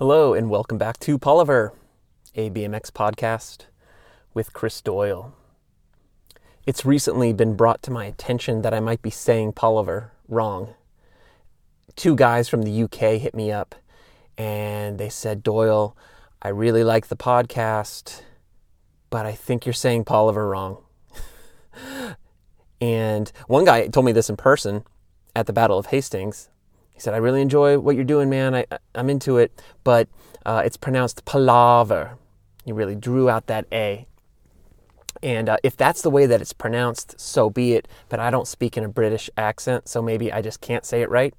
Hello, and welcome back to Poliver, a BMX podcast with Chris Doyle. It's recently been brought to my attention that I might be saying Poliver wrong. Two guys from the UK hit me up and they said, Doyle, I really like the podcast, but I think you're saying Poliver wrong. and one guy told me this in person at the Battle of Hastings. He said, I really enjoy what you're doing, man. I, I'm into it, but uh, it's pronounced palaver. He really drew out that A. And uh, if that's the way that it's pronounced, so be it. But I don't speak in a British accent, so maybe I just can't say it right.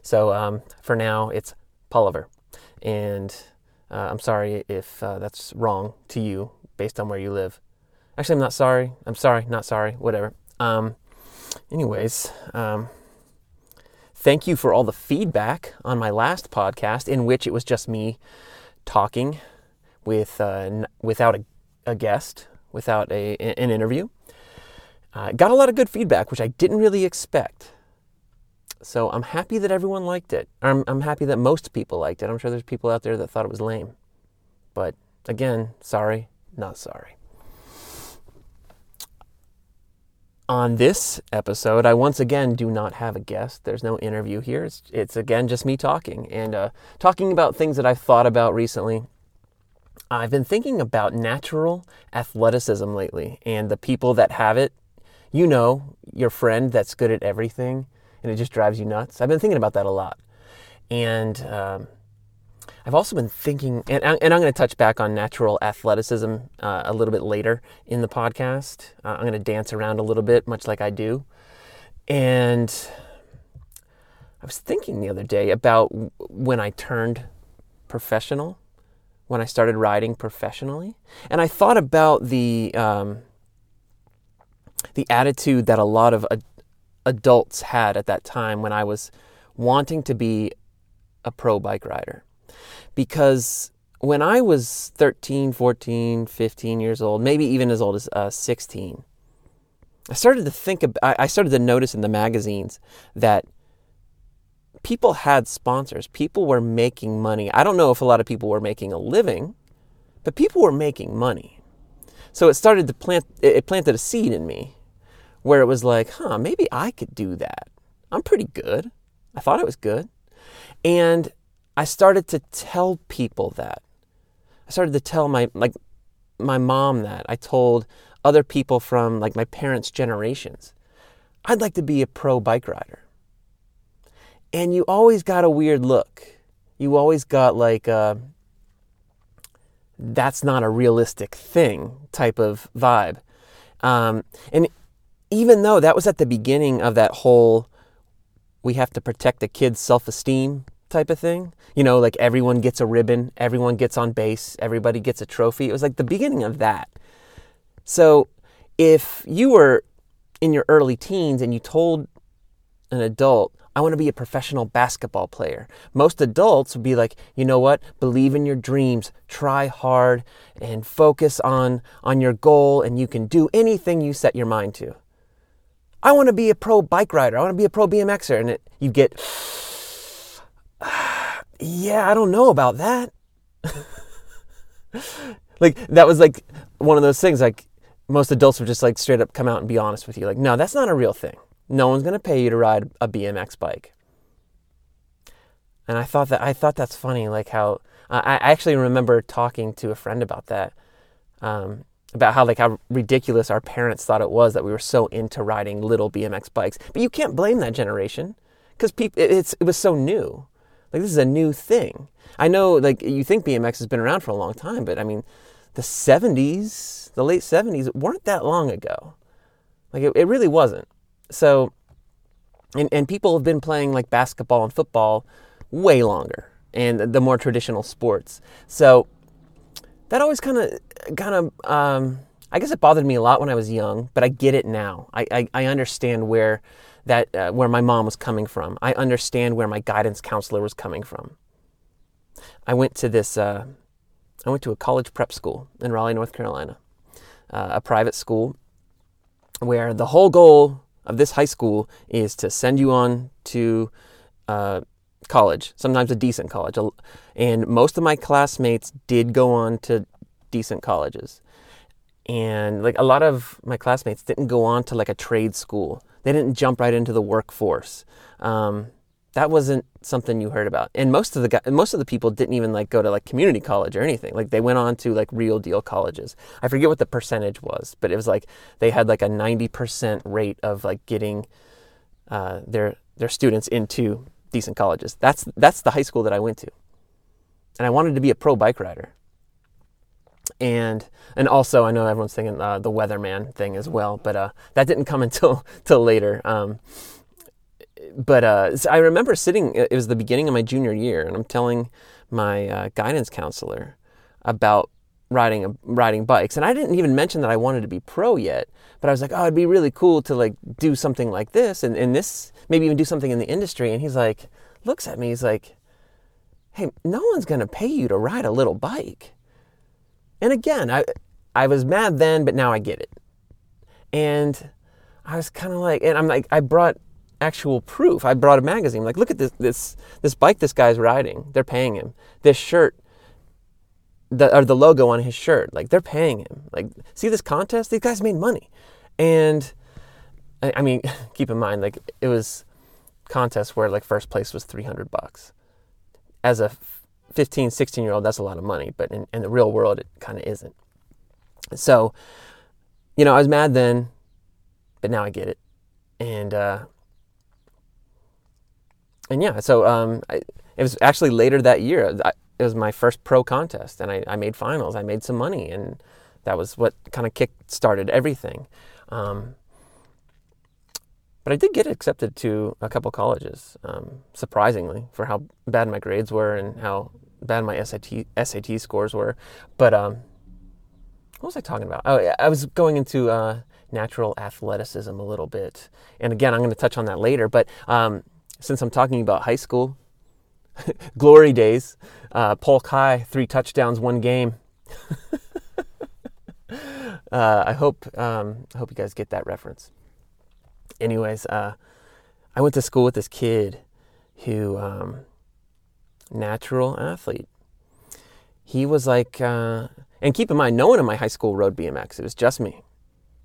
So um, for now, it's palaver. And uh, I'm sorry if uh, that's wrong to you based on where you live. Actually, I'm not sorry. I'm sorry, not sorry, whatever. Um, anyways, um, thank you for all the feedback on my last podcast, in which it was just me talking with uh, n- without a, a, guest, without a, an interview. Uh, got a lot of good feedback, which I didn't really expect. So I'm happy that everyone liked it. I'm, I'm happy that most people liked it. I'm sure there's people out there that thought it was lame. But again, sorry, not sorry. On this episode, I once again do not have a guest. There's no interview here. It's, it's again just me talking and uh, talking about things that I've thought about recently. I've been thinking about natural athleticism lately and the people that have it. You know, your friend that's good at everything and it just drives you nuts. I've been thinking about that a lot. And um, I've also been thinking, and, I'm going to touch back on natural athleticism uh, a little bit later in the podcast. Uh, I'm going to dance around a little bit, much like I do. And I was thinking the other day about when I turned professional, when I started riding professionally, and I thought about the um, the attitude that a lot of adults had at that time when I was wanting to be a pro bike rider. Because when I was 13, 14, 15 years old, maybe even as old as uh, 16, I started to think, about, I started to notice in the magazines that people had sponsors. People were making money. I don't know if a lot of people were making a living, but people were making money. So it started to plant, it planted a seed in me where it was like, huh, maybe I could do that. I'm pretty good. I thought I was good. And I started to tell people that. I started to tell my like my mom that. I told other people from like my parents' generations. I'd like to be a pro bike rider. And you always got a weird look. You always got like a, that's not a realistic thing type of vibe. Um, and even though that was at the beginning of that whole we have to protect the kid's self esteem type of thing. You know, like everyone gets a ribbon, everyone gets on base, everybody gets a trophy. It was like the beginning of that. So if you were in your early teens and you told an adult, I want to be a professional basketball player. Most adults would be like, you know what? Believe in your dreams, try hard, and focus on, on your goal, and you can do anything you set your mind to. I want to be a pro bike rider. I want to be a pro BMXer. And it, you get, yeah, I don't know about that. like, that was like one of those things, like, most adults would just like straight up come out and be honest with you. Like, no, that's not a real thing. No one's going to pay you to ride a BMX bike. And I thought that, I thought that's funny, like how, I, actually remember talking to a friend about that. Um, about how like how ridiculous our parents thought it was that we were so into riding little BMX bikes. But you can't blame that generation because it's it was so new. Like this is a new thing. I know like you think BMX has been around for a long time, but I mean the 70s, the late 70s weren't that long ago. Like it, it really wasn't. So and and people have been playing like basketball and football way longer and the more traditional sports. So that always kind of kind of um, I guess it bothered me a lot when I was young, but I get it now. I, I, I understand where that uh, where my mom was coming from. I understand where my guidance counselor was coming from. I went to this uh, I went to a college prep school in Raleigh, North Carolina, uh, a private school where the whole goal of this high school is to send you on to uh, college, sometimes a decent college. And most of my classmates did go on to decent colleges. And like a lot of my classmates didn't go on to like a trade school. They didn't jump right into the workforce. Um, that wasn't something you heard about. And most of the most of the people didn't even like go to like community college or anything. Like they went on to like real deal colleges. I forget what the percentage was, but it was like they had like a 90% rate of like getting uh, their their students into decent colleges. That's that's the high school that I went to. And I wanted to be a pro bike rider. And and also I know everyone's thinking uh, the weatherman thing as well, but uh, that didn't come until till later. Um, but uh, I remember sitting. It was the beginning of my junior year, and I'm telling my uh, guidance counselor about riding riding bikes, and I didn't even mention that I wanted to be pro yet. But I was like, oh, it'd be really cool to like do something like this, and, and this maybe even do something in the industry. And he's like, looks at me, he's like, hey, no one's gonna pay you to ride a little bike. And again, I I was mad then, but now I get it. And I was kind of like, and I'm like, I brought actual proof. I brought a magazine. Like, look at this this this bike this guy's riding. They're paying him. This shirt, the or the logo on his shirt. Like they're paying him. Like, see this contest? These guys made money. And I, I mean, keep in mind, like it was contests where like first place was 300 bucks. As a 15, 16 year old, that's a lot of money, but in, in the real world, it kind of isn't. So, you know, I was mad then, but now I get it. And uh, and yeah, so um, I, it was actually later that year. I, it was my first pro contest, and I, I, made finals. I made some money, and that was what kind of kick started everything. Um, but I did get accepted to a couple colleges, um, surprisingly, for how bad my grades were and how bad my SAT SAT scores were. But um, what was I talking about? Oh, I was going into uh, natural athleticism a little bit, and again, I'm going to touch on that later. But um, since I'm talking about high school, glory days, uh, Polk High, three touchdowns, one game. uh, I hope um, I hope you guys get that reference. Anyways, uh, I went to school with this kid who um, natural athlete. He was like, uh, and keep in mind, no one in my high school rode BMX. It was just me.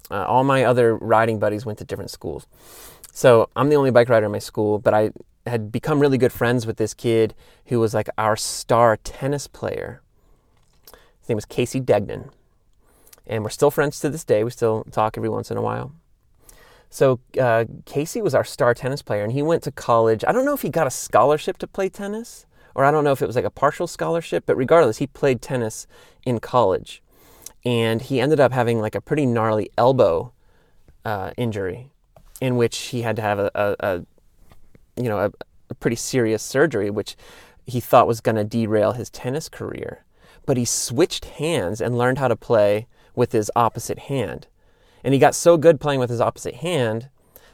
Uh, all my other riding buddies went to different schools. So I'm the only bike rider in my school, but I had become really good friends with this kid who was like our star tennis player. His name was Casey Degnan. And we're still friends to this day. We still talk every once in a while. So uh, Casey was our star tennis player, and he went to college. I don't know if he got a scholarship to play tennis, or I don't know if it was like a partial scholarship, but regardless, he played tennis in college. And he ended up having like a pretty gnarly elbow uh, injury in which he had to have a, a, a you know, a, a pretty serious surgery, which he thought was going to derail his tennis career. But he switched hands and learned how to play with his opposite hand. And he got so good playing with his opposite hand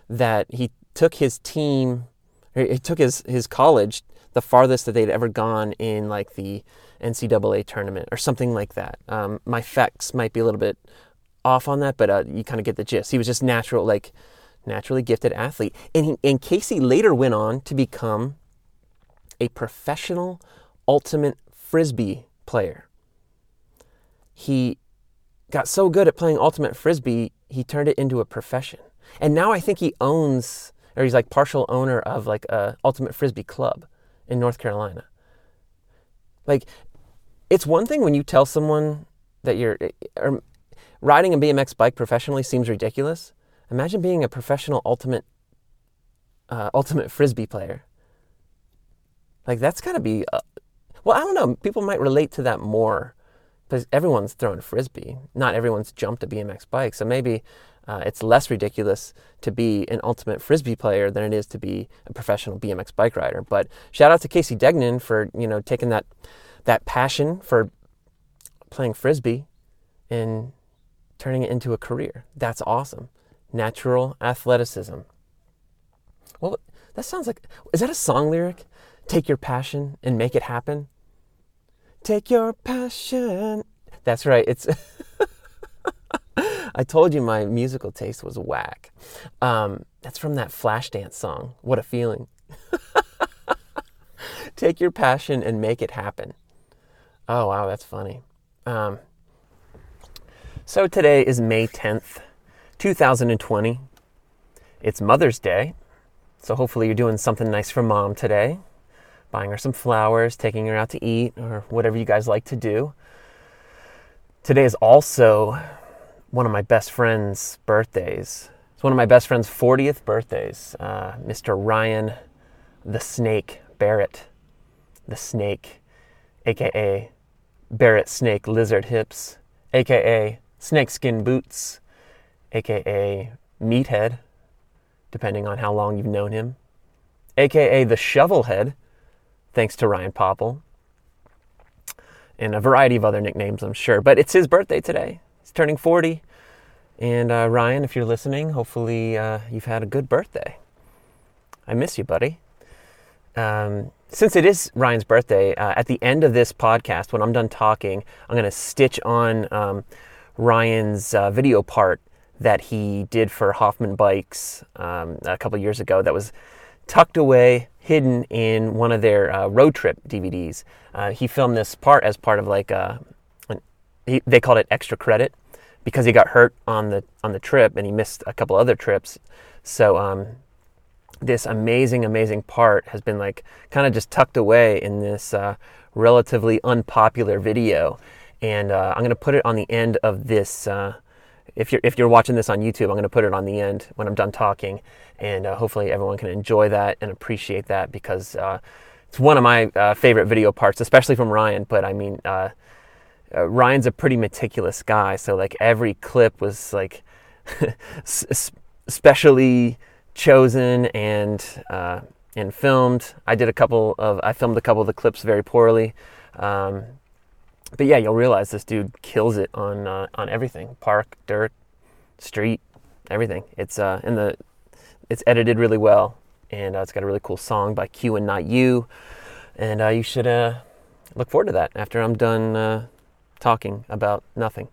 that he took his team, he took his, his college the farthest that they'd ever gone in like the NCAA tournament or something like that. Um, my facts might be a little bit off on that, but uh, you kind of get the gist. He was just natural, like naturally gifted athlete. And, he, and Casey later went on to become a professional ultimate frisbee player. He got so good at playing ultimate frisbee, he turned it into a profession. And now I think he owns, or he's like partial owner of like a ultimate frisbee club in North Carolina. Like, it's one thing when you tell someone that you're or riding a BMX bike professionally seems ridiculous. Imagine being a professional ultimate uh, ultimate frisbee player. Like that's got to be. Uh, well, I don't know. People might relate to that more because everyone's thrown frisbee. Not everyone's jumped a BMX bike, so maybe uh, it's less ridiculous to be an ultimate frisbee player than it is to be a professional BMX bike rider. But shout out to Casey Degnan for you know taking that that passion for playing frisbee and turning it into a career. That's awesome natural athleticism. Well, that sounds like, is that a song lyric? Take your passion and make it happen? Take your passion. That's right. It's. I told you my musical taste was whack. Um, that's from that Flashdance song. What a feeling. take your passion and make it happen. Oh, wow, that's funny. Um, so today is May 10th, 2020. It's Mother's Day. So hopefully you're doing something nice for mom today. Buying her some flowers, taking her out to eat, or whatever you guys like to do. Today is also one of my best friend's birthdays. It's one of my best friend's 40th birthdays. Uh, Mr. Ryan the Snake Barrett. The Snake, aka Barrett Snake Lizard Hips, aka Snakeskin Boots, aka Meathead, depending on how long you've known him, aka the Shovelhead, thanks to Ryan Popple, and a variety of other nicknames, I'm sure. But it's his birthday today. Turning 40. And uh, Ryan, if you're listening, hopefully uh, you've had a good birthday. I miss you, buddy. Um, since it is Ryan's birthday, uh, at the end of this podcast, when I'm done talking, I'm going to stitch on um, Ryan's uh, video part that he did for Hoffman Bikes um, a couple years ago that was tucked away, hidden in one of their uh, road trip DVDs. Uh, he filmed this part as part of like a, an, he, they called it extra credit because he got hurt on the on the trip and he missed a couple other trips. So um, this amazing, amazing part has been like kind of just tucked away in this uh, relatively unpopular video, and uh, I'm to put it on the end of this. Uh, if you're if you're watching this on YouTube, I'm going to put it on the end when I'm done talking, and uh, hopefully everyone can enjoy that and appreciate that because uh, it's one of my uh, favorite video parts, especially from Ryan. But I mean, Ryan's a pretty meticulous guy, so like every clip was like specially chosen and uh, and filmed. I did a couple of I filmed a couple of the clips very poorly, um, but yeah, you'll realize this dude kills it on uh, on everything: park, dirt, street, everything. It's uh, in the it's edited really well, and uh, it's got a really cool song by Q and Not U, and uh, you should uh, look forward to that after I'm done uh, talking about nothing.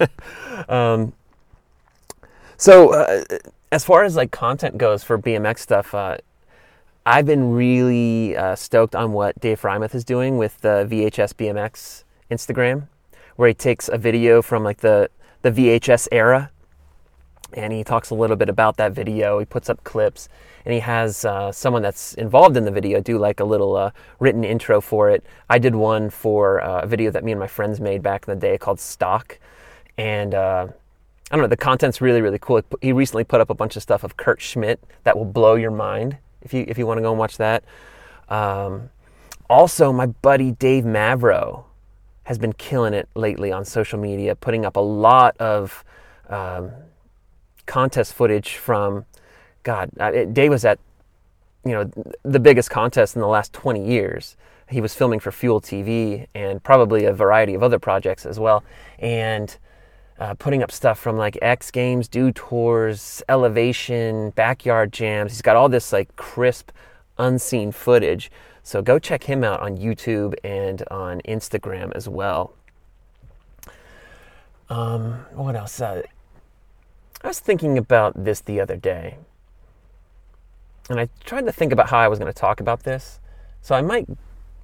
um, so uh, as far as like content goes for BMX stuff, uh, I've been really uh, stoked on what Dave Freimuth is doing with the VHS BMX Instagram, where he takes a video from like the the VHS era, and he talks a little bit about that video. He puts up clips, and he has uh, someone that's involved in the video do like a little uh, written intro for it. I did one for uh, a video that me and my friends made back in the day called Stock, and uh, I don't know, the content's really, really cool. He recently put up a bunch of stuff of Kurt Schmidt that will blow your mind if you, if you want to go and watch that. Um, also, my buddy Dave Mavro has been killing it lately on social media, putting up a lot of um, contest footage from, God, Dave was at, you know, the biggest contest in the last 20 years. He was filming for Fuel TV and probably a variety of other projects as well. And uh, putting up stuff from like X Games, Dew Tours, Elevation, Backyard Jams. He's got all this like crisp, unseen footage. So go check him out on YouTube and on Instagram as well. Um, what else? Uh, I was thinking about this the other day. And I tried to think about how I was going to talk about this. So I might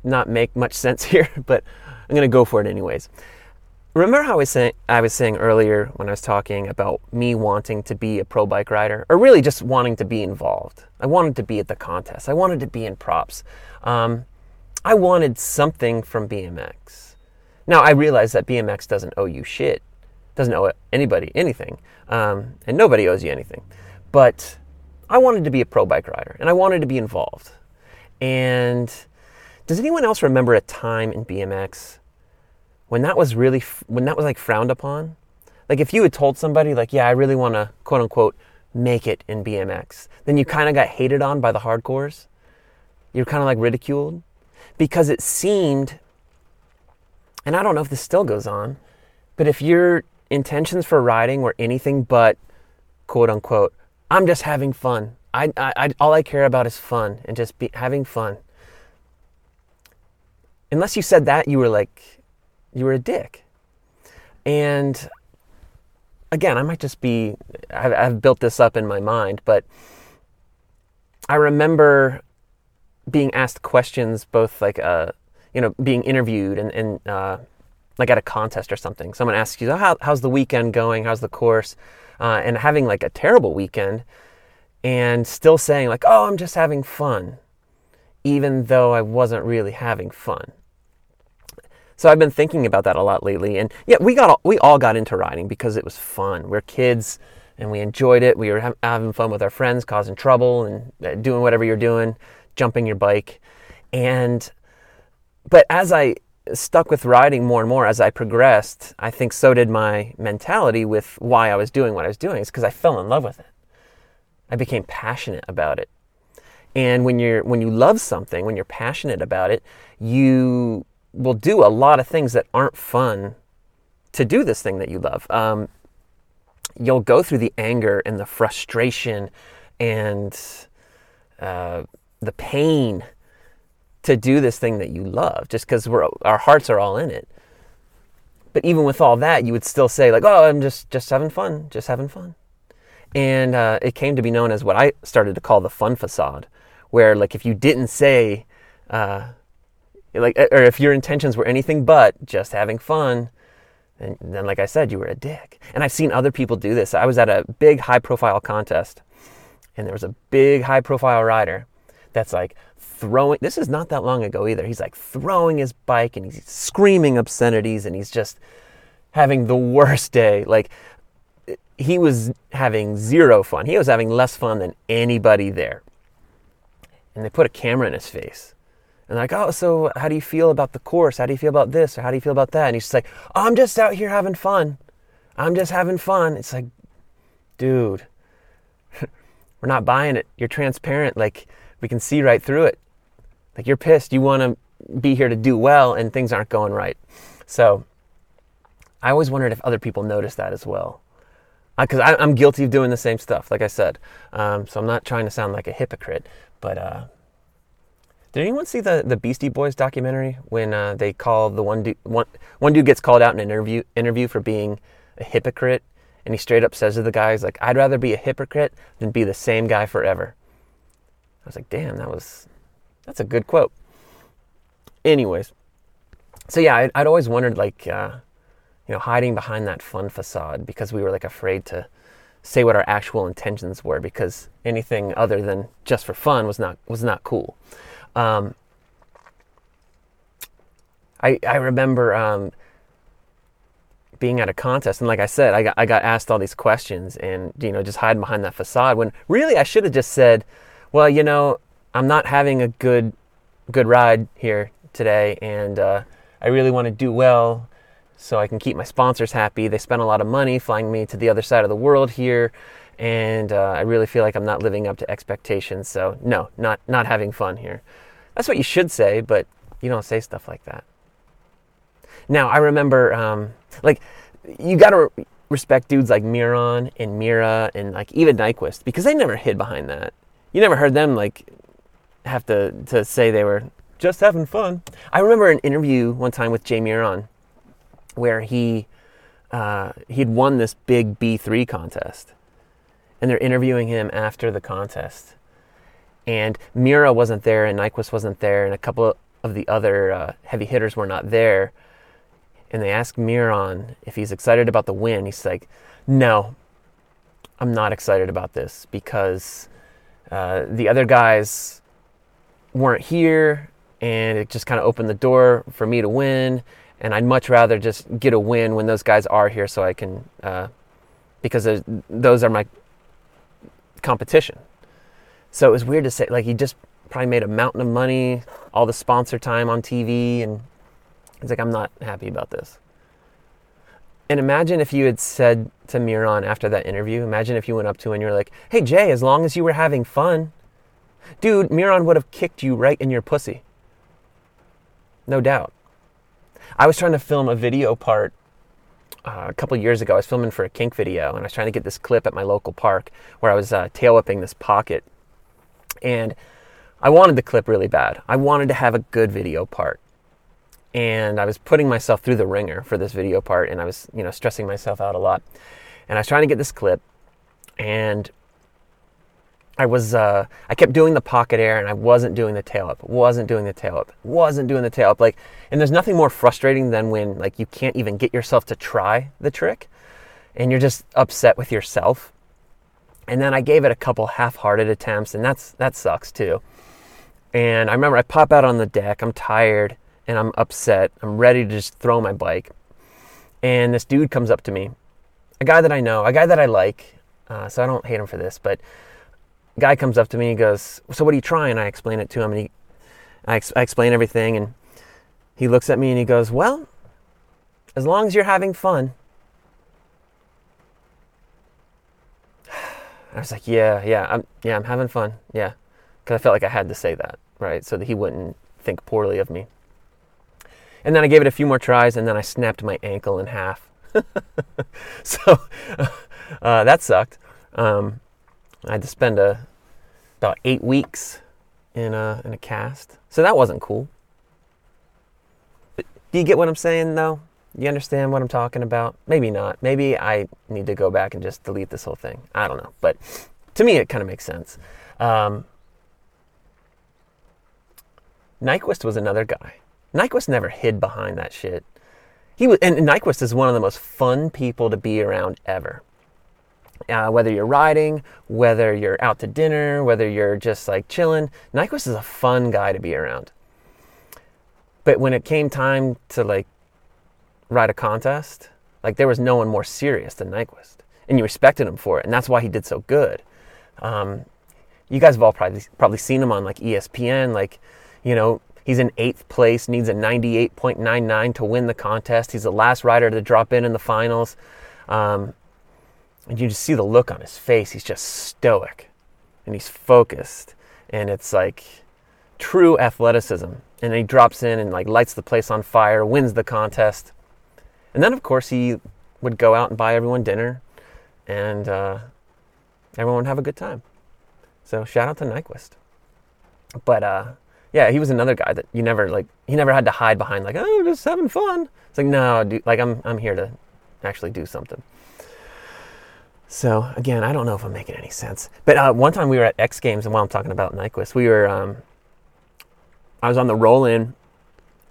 not make much sense here, but I'm going to go for it anyways. Remember how I was, saying, I was saying earlier when I was talking about me wanting to be a pro bike rider, or really just wanting to be involved? I wanted to be at the contest. I wanted to be in props. Um, I wanted something from BMX. Now I realize that BMX doesn't owe you shit, doesn't owe anybody anything, um, and nobody owes you anything. But I wanted to be a pro bike rider, and I wanted to be involved. And does anyone else remember a time in BMX when that was really when that was like frowned upon like if you had told somebody like yeah i really want to quote unquote make it in bmx then you kind of got hated on by the hardcores you're kind of like ridiculed because it seemed and i don't know if this still goes on but if your intentions for riding were anything but quote unquote i'm just having fun I, I, I all i care about is fun and just be having fun unless you said that you were like you were a dick. And again, I might just be, I've, I've built this up in my mind, but I remember being asked questions, both like uh, you know, being interviewed and, and uh, like at a contest or something. Someone asks you, How, "How's the weekend going? How's the course?" Uh, and having like a terrible weekend, and still saying like, "Oh, I'm just having fun," even though I wasn't really having fun. So I've been thinking about that a lot lately, and yeah, we got all, we all got into riding because it was fun. We're kids, and we enjoyed it. We were having fun with our friends, causing trouble, and uh, doing whatever you're doing, jumping your bike, and but as I stuck with riding more and more as I progressed, I think so did my mentality with why I was doing what I was doing. It's because I fell in love with it. I became passionate about it. And when you're when you love something, when you're passionate about it, you will do a lot of things that aren't fun to do this thing that you love. Um, you'll go through the anger and the frustration and uh, the pain to do this thing that you love just because our hearts are all in it. But even with all that you would still say like oh i'm just just having fun just having fun. And uh, it came to be known as what i started to call the fun facade where like if you didn't say uh, like or if your intentions were anything but just having fun and then like i said you were a dick. And i've seen other people do this. I was at a big high profile contest and there was a big high profile rider that's like throwing this is not that long ago either. He's like throwing his bike and he's screaming obscenities and he's just having the worst day. Like he was having zero fun. He was having less fun than anybody there. And they put a camera in his face. And like oh so how do you feel about the course? How do you feel about this? Or how do you feel about that? And he's just like oh, i'm just out here having fun. I'm just having fun. It's like dude we're not buying it. You're transparent. Like we can see right through it like you're pissed, you want to be here to do well, and things aren't going right. So I always wondered if other people notice that as well. Because I'm guilty of doing the same stuff, like I said. Um, so I'm not trying to sound like a hypocrite. But uh, did anyone see the, the Beastie Boys documentary when uh, they call the one dude, one, one dude gets called out in an interview, interview for being a hypocrite? And he straight up says to the guys, like, I'd rather be a hypocrite than be the same guy forever. I was like, damn, that was that's a good quote. Anyways, so yeah, I'd, I'd always wondered like, uh, you know, hiding behind that fun facade because we were like afraid to say what our actual intentions were because anything other than just for fun was not was not cool. Um, I I remember um, being at a contest and like I said, I got I got asked all these questions and you know just hiding behind that facade when really I should have just said, well, you know, I'm not having a good good ride here today, and uh, I really want to do well so I can keep my sponsors happy. They spent a lot of money flying me to the other side of the world here, and uh, I really feel like I'm not living up to expectations. So no, not not having fun here. That's what you should say, but you don't say stuff like that. Now I remember, um, like, you got to respect dudes like Miron and Mirra and like even Nyquist because they never hid behind that. You never heard them like have to, to say they were just having fun. I remember an interview one time with Jay Miron where he uh, he'd won this big B3 contest. And they're interviewing him after the contest. And Mirra wasn't there, and Nyquist wasn't there, and a couple of the other uh, heavy hitters were not there. And they asked Miron if he's excited about the win. He's like, No, I'm not excited about this because uh, the other guys weren't here and it just kind of opened the door for me to win. And i'd much rather just get a win when those guys are here so i can uh, because those are my competition. So it was weird to say like he just probably made a mountain of money all the sponsor time on tv and he's like i'm not happy about this. And imagine if you had said to Miron after that interview, imagine if you went up to him and you're like, hey, Jay, as long as you were having fun, Dude, Miron would have kicked you right in your pussy. No doubt. I was trying to film a video part uh, a couple years ago. I was filming for a kink video, and I was trying to get this clip at my local park where I was uh, tail whipping this pocket. And I wanted the clip really bad. I wanted to have a good video part. And I was putting myself through the ringer for this video part, and I was, you know, stressing myself out a lot. And I was trying to get this clip, and I was uh, I kept doing the pocket air and I wasn't doing the tail up, wasn't doing the tail up, wasn't doing the tail up. Like, and there's nothing more frustrating than when like you can't even get yourself to try the trick, and you're just upset with yourself. And then I gave it a couple half-hearted attempts, and that's that sucks too. And I remember I pop out on the deck, I'm tired and I'm upset, I'm ready to just throw my bike, and this dude comes up to me, a guy that I know, a guy that I like, uh, so I don't hate him for this, but guy comes up to me and goes, "So what are you trying?" I explain it to him, and he, I, ex- I explain everything, and he looks at me and he goes, "Well, as long as you're having fun." I was like, "Yeah, yeah, I'm, yeah, I'm having fun, yeah," because I felt like I had to say that, right, so that he wouldn't think poorly of me. And then I gave it a few more tries, and then I snapped my ankle in half. so uh, that sucked. Um, I had to spend a, about eight weeks in a, in a cast. So that wasn't cool. But do you get what I'm saying, though? You understand what I'm talking about? Maybe not. Maybe I need to go back and just delete this whole thing. I don't know. But to me, it kind of makes sense. Um, Nyquist was another guy. Nyquist never hid behind that shit. He was, and Nyquist is one of the most fun people to be around ever. Uh, whether you're riding, whether you're out to dinner, whether you're just like chilling, Nyquist is a fun guy to be around. But when it came time to like ride a contest, like there was no one more serious than Nyquist, and you respected him for it, and that's why he did so good. Um, you guys have all probably probably seen him on like ESPN, like you know he's in eighth place, needs a 98.99 to win the contest. He's the last rider to drop in in the finals. Um, and you just see the look on his face. He's just stoic and he's focused. And it's like true athleticism. And he drops in and like lights the place on fire, wins the contest. And then, of course, he would go out and buy everyone dinner and uh, everyone would have a good time. So shout out to Nyquist. But uh, yeah, he was another guy that you never like. He never had to hide behind like, oh, just having fun. It's like no, dude, like I'm I'm here to actually do something. So again, I don't know if I'm making any sense. But uh, one time we were at X Games, and while I'm talking about Nyquist, we were, um, I was on the roll in,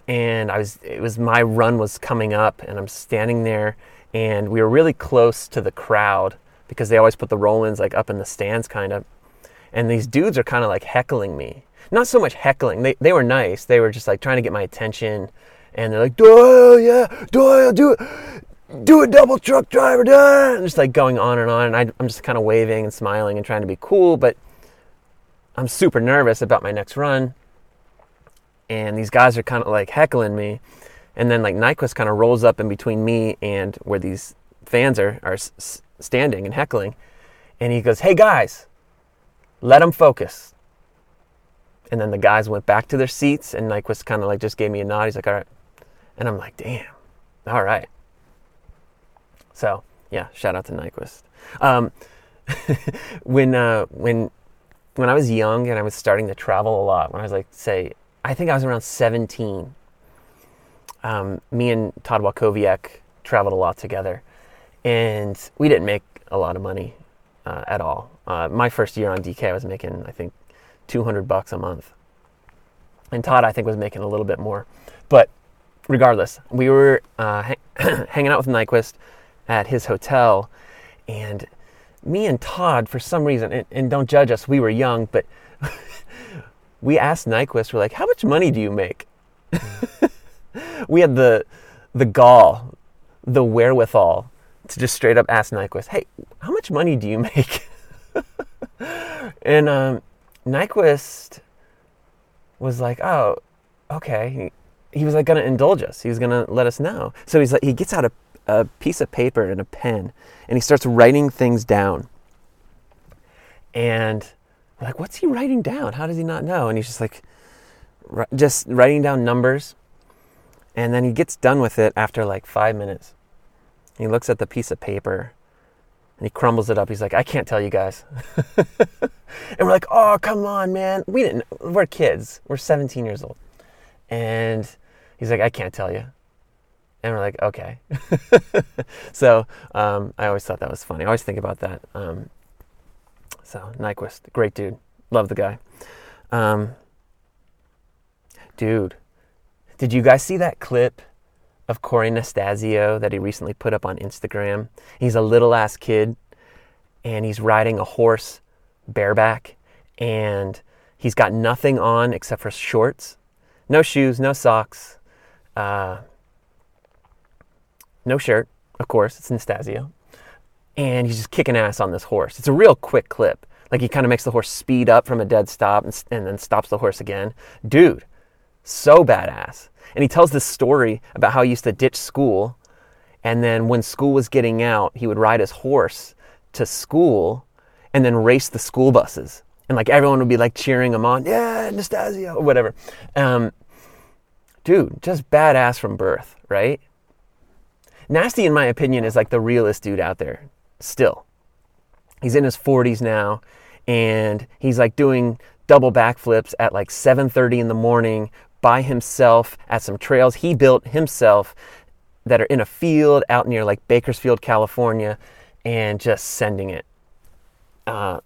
and I was, it was my run was coming up, and I'm standing there, and we were really close to the crowd because they always put the roll ins like up in the stands, kind of, and these dudes are kind of like heckling me. Not so much heckling; they they were nice. They were just like trying to get my attention, and they're like, Doyle, yeah, Doyle, do it do a double truck driver, done. just like going on and on. And I, I'm just kind of waving and smiling and trying to be cool, but I'm super nervous about my next run. And these guys are kind of like heckling me. And then like Nyquist kind of rolls up in between me and where these fans are, are s- standing and heckling. And he goes, Hey guys, let them focus. And then the guys went back to their seats and Nyquist kind of like just gave me a nod. He's like, All right. And I'm like, Damn, all right. So yeah, shout out to Nyquist. Um, when uh, when when I was young and I was starting to travel a lot, when I was like, say, I think I was around 17. Um, me and Todd Walkowiak traveled a lot together, and we didn't make a lot of money uh, at all. Uh, my first year on DK, I was making I think 200 bucks a month, and Todd I think was making a little bit more. But regardless, we were uh, hanging out with Nyquist at his hotel. And me and Todd, for some reason, and, and don't judge us, we were young, but we asked Nyquist, we're like, how much money do you make? we had the, the gall, the wherewithal to just straight up ask Nyquist, hey, how much money do you make? and um, Nyquist was like, oh, okay. He, he was like going to indulge us. He was going to let us know. So he's like, he gets out a a piece of paper and a pen and he starts writing things down. And we're like, what's he writing down? How does he not know? And he's just like, just writing down numbers. And then he gets done with it after like five minutes. He looks at the piece of paper and he crumbles it up. He's like, I can't tell you guys. and we're like, oh, come on, man. We didn't, we're kids. We're 17 years old. And he's like, I can't tell you. And we're like, okay. so um, I always thought that was funny. I always think about that. Um, So Nyquist, great dude. Love the guy. Um, dude, did you guys see that clip of Corey Nastazio that he recently put up on Instagram? He's a little ass kid and he's riding a horse bareback and he's got nothing on except for shorts, no shoes, no socks, uh, no shirt, of course, it's Nastazio. And he's just kicking ass on this horse. It's a real quick clip. Like he kind of makes the horse speed up from a dead stop and, and then stops the horse again. Dude, so badass. And he tells this story about how he used to ditch school. And then when school was getting out, he would ride his horse to school and then race the school buses. And like everyone would be like cheering him on, yeah, Nastazio, or whatever. Um, dude, just badass from birth, right? Nasty, in my opinion, is like the realest dude out there still. He's in his 40s now, and he's like doing double backflips at like 7:30 in the morning by himself at some trails he built himself that are in a field out near like Bakersfield, California, and just sending it. Uh,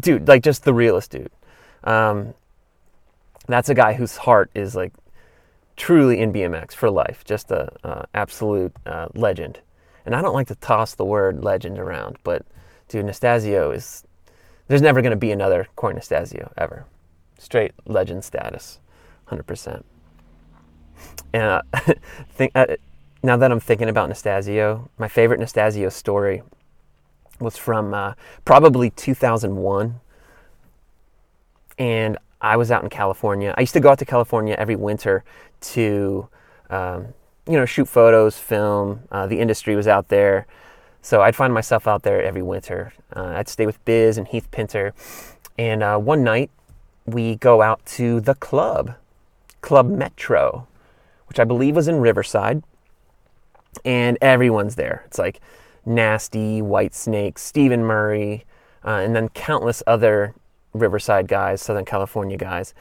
dude, like just the realest dude. Um, that's a guy whose heart is like truly in BMX for life, just a uh, absolute uh, legend. And I don't like to toss the word legend around, but dude, Nastazio is. There's never going to be another Corey Nastazio ever. Straight legend status, hundred percent. And uh, think uh, now that I'm thinking about Nastazio, my favorite Nastazio story was from uh, probably 2001, and I was out in California. I used to go out to California every winter to, um, you know, shoot photos, film. Uh, the industry was out there. So I'd find myself out there every winter. Uh, I'd stay with Biz and Heath Pinter. And uh, one night, we go out to the club, Club Metro, which I believe was in Riverside. And everyone's there. It's like Nasty, White Whitesnake, Stephen Murray, uh, and then countless other Riverside guys, Southern California guys.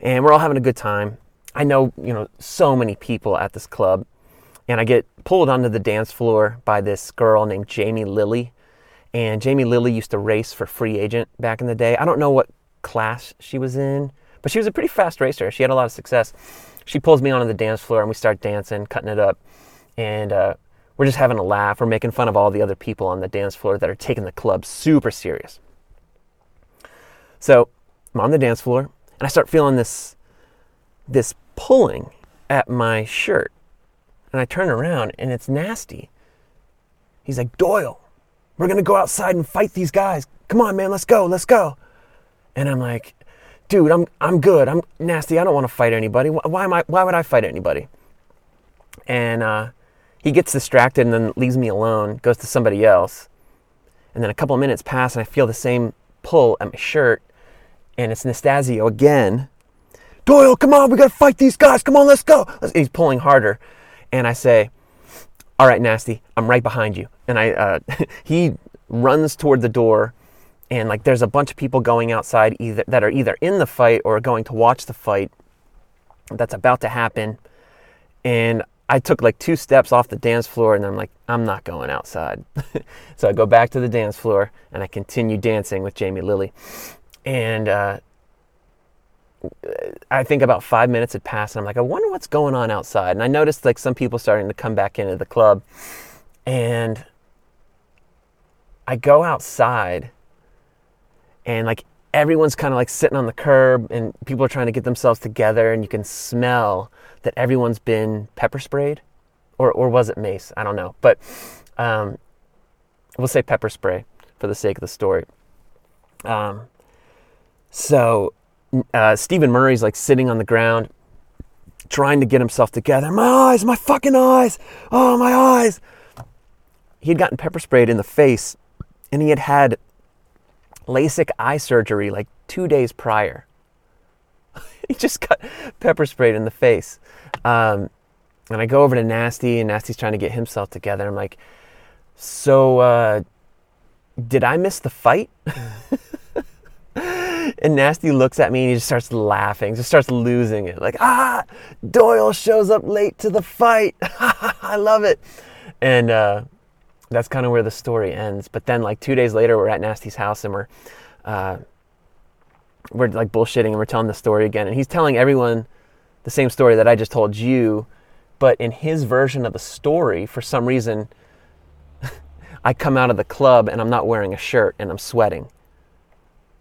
And we're all having a good time. I know, you know, so many people at this club. And I get pulled onto the dance floor by this girl named Jamie Lilly. And Jamie Lilly used to race for free agent back in the day. I don't know what class she was in, but she was a pretty fast racer. She had a lot of success. She pulls me onto the dance floor and we start dancing, cutting it up. And uh, we're just having a laugh. We're making fun of all the other people on the dance floor that are taking the club super serious. So I'm on the dance floor and I start feeling this this pulling at my shirt. And I turn around and it's nasty. He's like, Doyle, we're gonna go outside and fight these guys. Come on, man, let's go, let's go. And I'm like, dude, I'm I'm good. I'm nasty. I don't want to fight anybody. Why am I? Why would I fight anybody? And uh, he gets distracted and then leaves me alone. Goes to somebody else. And then a couple of minutes pass and I feel the same pull at my shirt, and it's Nastazio again. Doyle, come on, we gotta fight these guys. Come on, let's go. He's pulling harder, and I say, "All right, Nasty, I'm right behind you." And I, uh, he runs toward the door, and like there's a bunch of people going outside either that are either in the fight or going to watch the fight that's about to happen, and I took like two steps off the dance floor and I'm like, I'm not going outside. so I go back to the dance floor and I continue dancing with Jamie Lilly. And uh, I think about five minutes had passed and I'm like, I wonder what's going on outside. And I noticed like some people starting to come back into the club. And I go outside and like everyone's kind of like sitting on the curb and people are trying to get themselves together and you can smell that everyone's been pepper sprayed or, or was it mace i don't know but um, we'll say pepper spray for the sake of the story um, so uh, stephen murray's like sitting on the ground trying to get himself together my eyes my fucking eyes oh my eyes he had gotten pepper sprayed in the face and he had had LASIK eye surgery like two days prior. he just got pepper sprayed in the face. Um, and I go over to Nasty, and Nasty's trying to get himself together. I'm like, so uh, did I miss the fight? and Nasty looks at me and he just starts laughing, just starts losing it. Like, ah, Doyle shows up late to the fight. I love it. And uh, that's kind of where the story ends. But then, like two days later, we're at Nasty's house and we're uh, we're like bullshitting and we're telling the story again, and he's telling everyone the same story that I just told you, but in his version of the story, for some reason, I come out of the club and I'm not wearing a shirt and I'm sweating.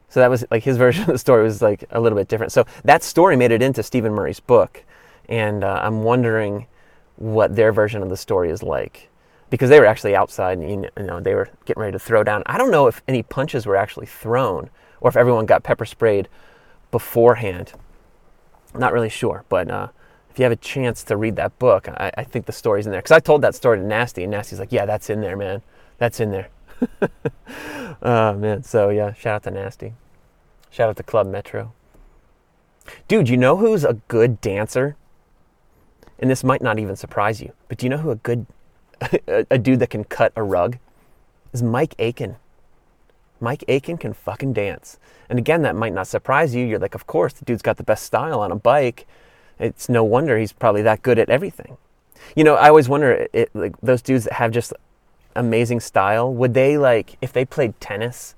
So that was like his version of the story was like a little bit different. So that story made it into Stephen Murray's book, and uh, I'm wondering what their version of the story is like because they were actually outside and you know they were getting ready to throw down. I don't know if any punches were actually thrown or if everyone got pepper sprayed beforehand. Not really sure, but uh, if you have a chance to read that book, I, I think the story's in there. Because I told that story to Nasty, and Nasty's like, "Yeah, that's in there, man. That's in there." oh man, so yeah, shout out to Nasty. Shout out to Club Metro. Dude, you know who's a good dancer? And this might not even surprise you, but do you know who a good a, dude that can cut a rug is Mike Aitken. Mike Aitken can fucking dance. And again, that might not surprise you. You're like, of course, the dude's got the best style on a bike. It's no wonder he's probably that good at everything. You know, I always wonder, it, like those dudes that have just amazing style, would they like, if they played tennis,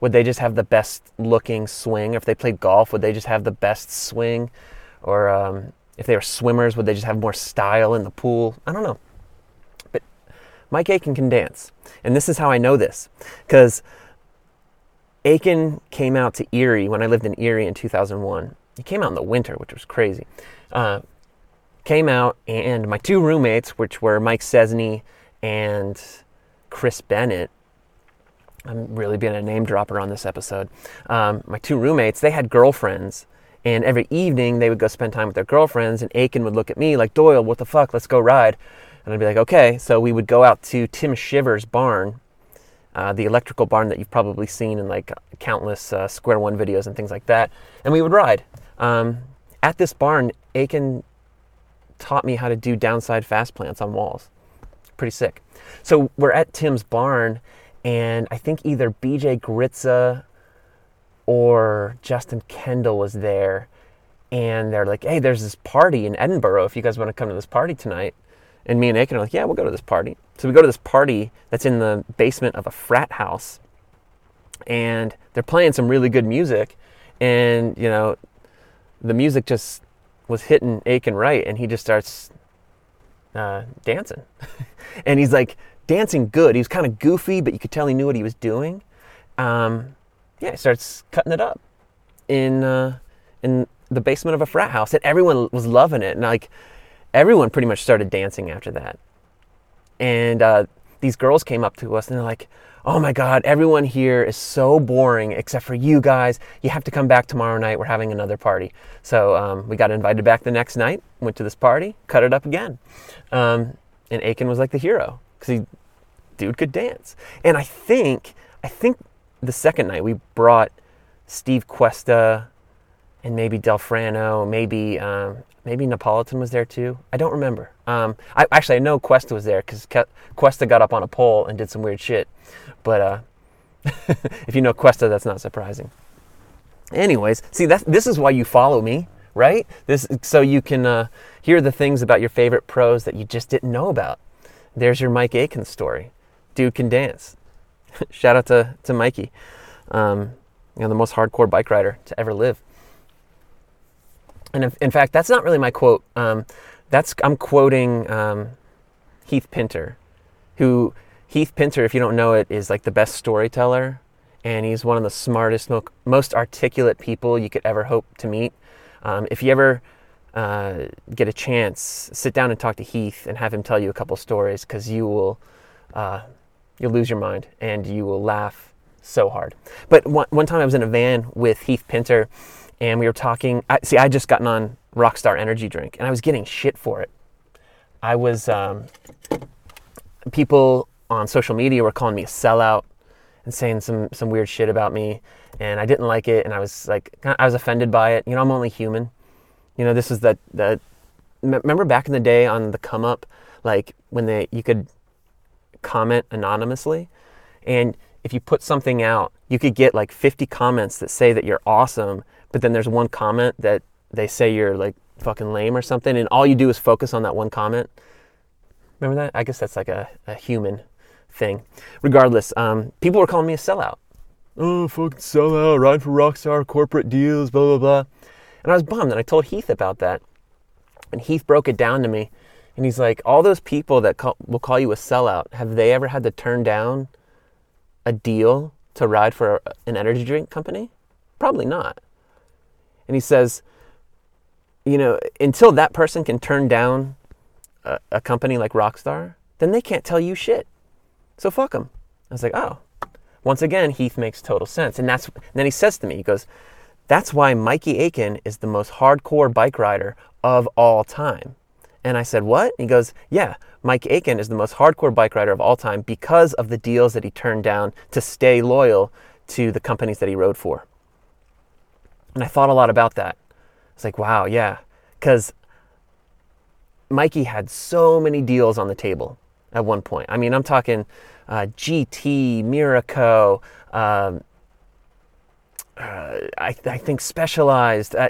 would they just have the best looking swing? Or if they played golf, would they just have the best swing? Or um, if they were swimmers, would they just have more style in the pool? I don't know. But Mike Aitken can dance. And this is how I know this. Because Aitken came out to Erie when I lived in Erie in 2001. He came out in the winter, which was crazy. Uh, came out, and my two roommates, which were Mike Cesney and Chris Bennett, I'm really being a name dropper on this episode. Um, my two roommates, they had girlfriends, and every evening they would go spend time with their girlfriends, and Aitken would look at me like, Doyle, what the fuck, let's go ride. And I'd be like, okay. So we would go out to Tim Shivers' barn uh, the electrical barn that you've probably seen in like countless uh, Square One videos and things like that. And we would ride. Um, at this barn, Aitken taught me how to do downside fast plants on walls. Pretty sick. So we're at Tim's barn, and I think either BJ Gritza or Justin Kendall was there. And they're like, hey, there's this party in Edinboro if you guys want to come to this party tonight. And me and Aitken are like, yeah, we'll go to this party. So we go to this party that's in the basement of a frat house, and they're playing some really good music, and you know, the music just was hitting Aitken right, and he just starts uh, dancing, and he's like dancing good. He was kind of goofy, but you could tell he knew what he was doing. Um, yeah, he starts cutting it up in uh, in the basement of a frat house, and everyone was loving it, and like everyone pretty much started dancing after that. And uh, these girls came up to us and they're like, oh my God, everyone here is so boring except for you guys. You have to come back tomorrow night. We're having another party. So um, we got invited back the next night, went to this party, cut it up again. Um, and Aitken was like the hero because he, dude could dance. And I think, I think the second night we brought Steve Cuesta and maybe Delfrano, maybe um, maybe Napolitan was there too. I don't remember. Um, I actually I know Cuesta was there because Cuesta got up on a pole and did some weird shit. But uh, if you know Cuesta, that's not surprising. Anyways, see this is why you follow me, right? This so you can uh, hear the things about your favorite pros that you just didn't know about. There's your Mike Aitken story. Dude can dance. Shout out to to Mikey, um, you know the most hardcore bike rider to ever live. And in, in fact, that's not really my quote. Um, that's I'm quoting um, Heath Pinter, who Heath Pinter, if you don't know it, is like the best storyteller, and he's one of the smartest, most articulate people you could ever hope to meet. Um, if you ever uh, get a chance, sit down and talk to Heath and have him tell you a couple stories, because you will uh, you'll lose your mind and you will laugh so hard. But one, one time I was in a van with Heath Pinter and we were talking. I, see, I just gotten on Rockstar Energy Drink, and I was getting shit for it. I was um, people on social media were calling me a sellout and saying some some weird shit about me, and I didn't like it, and I was like, I was offended by it. You know, I'm only human. You know, this is that the. Remember back in the day on the come up, like when they you could comment anonymously, and if you put something out, you could get like 50 comments that say that you're awesome, but then there's one comment that they say you're like fucking lame or something, and all you do is focus on that one comment. Remember that? I guess that's like a, a human thing. Regardless, um, people were calling me a sellout. Oh, fucking sellout, ride for Rockstar, corporate deals, blah, blah, blah. And I was bummed, and I told Heath about that. And Heath broke it down to me. And he's like, all those people that call, will call you a sellout, have they ever had to turn down a deal to ride for an energy drink company? Probably not. And he says, you know, until that person can turn down a, a company like Rockstar, then they can't tell you shit. So fuck them. I was like, oh. Once again, Heath makes total sense. And that's and then he says to me, he goes, that's why Mikey Aitken is the most hardcore bike rider of all time. And I said, What? he goes, Yeah, Mike Aitken is the most hardcore bike rider of all time because of the deals that he turned down to stay loyal to the companies that he rode for. And I thought a lot about that. It's like, wow, yeah. Because Mikey had so many deals on the table at one point. I mean, I'm talking uh, GT, Mirraco, um, uh, I, I, think Specialized. Uh,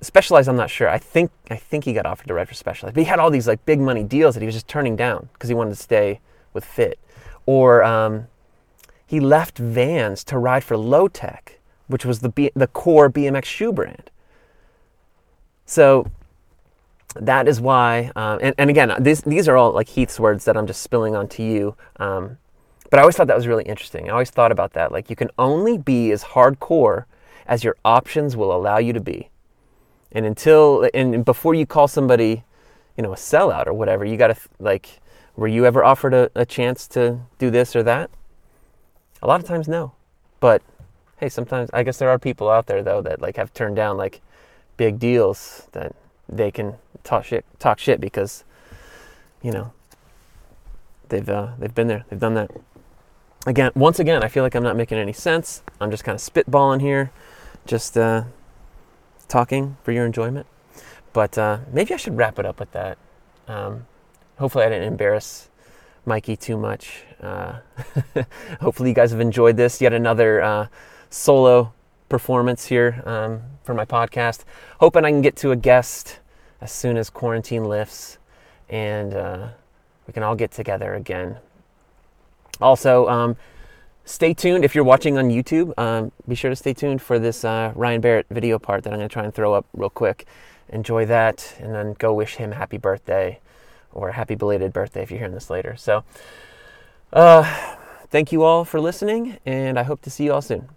Specialized, I'm not sure. I think I think he got offered to ride for Specialized, but he had all these like big money deals that he was just turning down because he wanted to stay with Fit. Or um, he left Vans to ride for Lotek, which was the B- the core BMX shoe brand. So that is why, um, and, and again, these these are all like Heath's words that I'm just spilling onto you. Um, but I always thought that was really interesting. I always thought about that. Like you can only be as hardcore as your options will allow you to be. And until and before you call somebody, you know, a sellout or whatever, you got to like, were you ever offered a, a chance to do this or that? A lot of times, no. But hey, sometimes I guess there are people out there though that like have turned down like big deals that they can talk shit talk shit because you know they've uh, they've been there, they've done that. Again, once again, I feel like I'm not making any sense. I'm just kind of spitballing here, just uh, talking for your enjoyment. But uh, maybe I should wrap it up with that. Um, hopefully, I didn't embarrass Mikey too much. Uh, hopefully, you guys have enjoyed this. Yet another uh, solo performance here um, for my podcast. Hoping I can get to a guest as soon as quarantine lifts and uh, we can all get together again. Also, um, stay tuned if you're watching on YouTube. Um, be sure to stay tuned for this uh, Ryan Barrett video part that I'm going to try and throw up real quick. Enjoy that, and then go wish him happy birthday or happy belated birthday if you're hearing this later. So, uh, thank you all for listening, and I hope to see you all soon.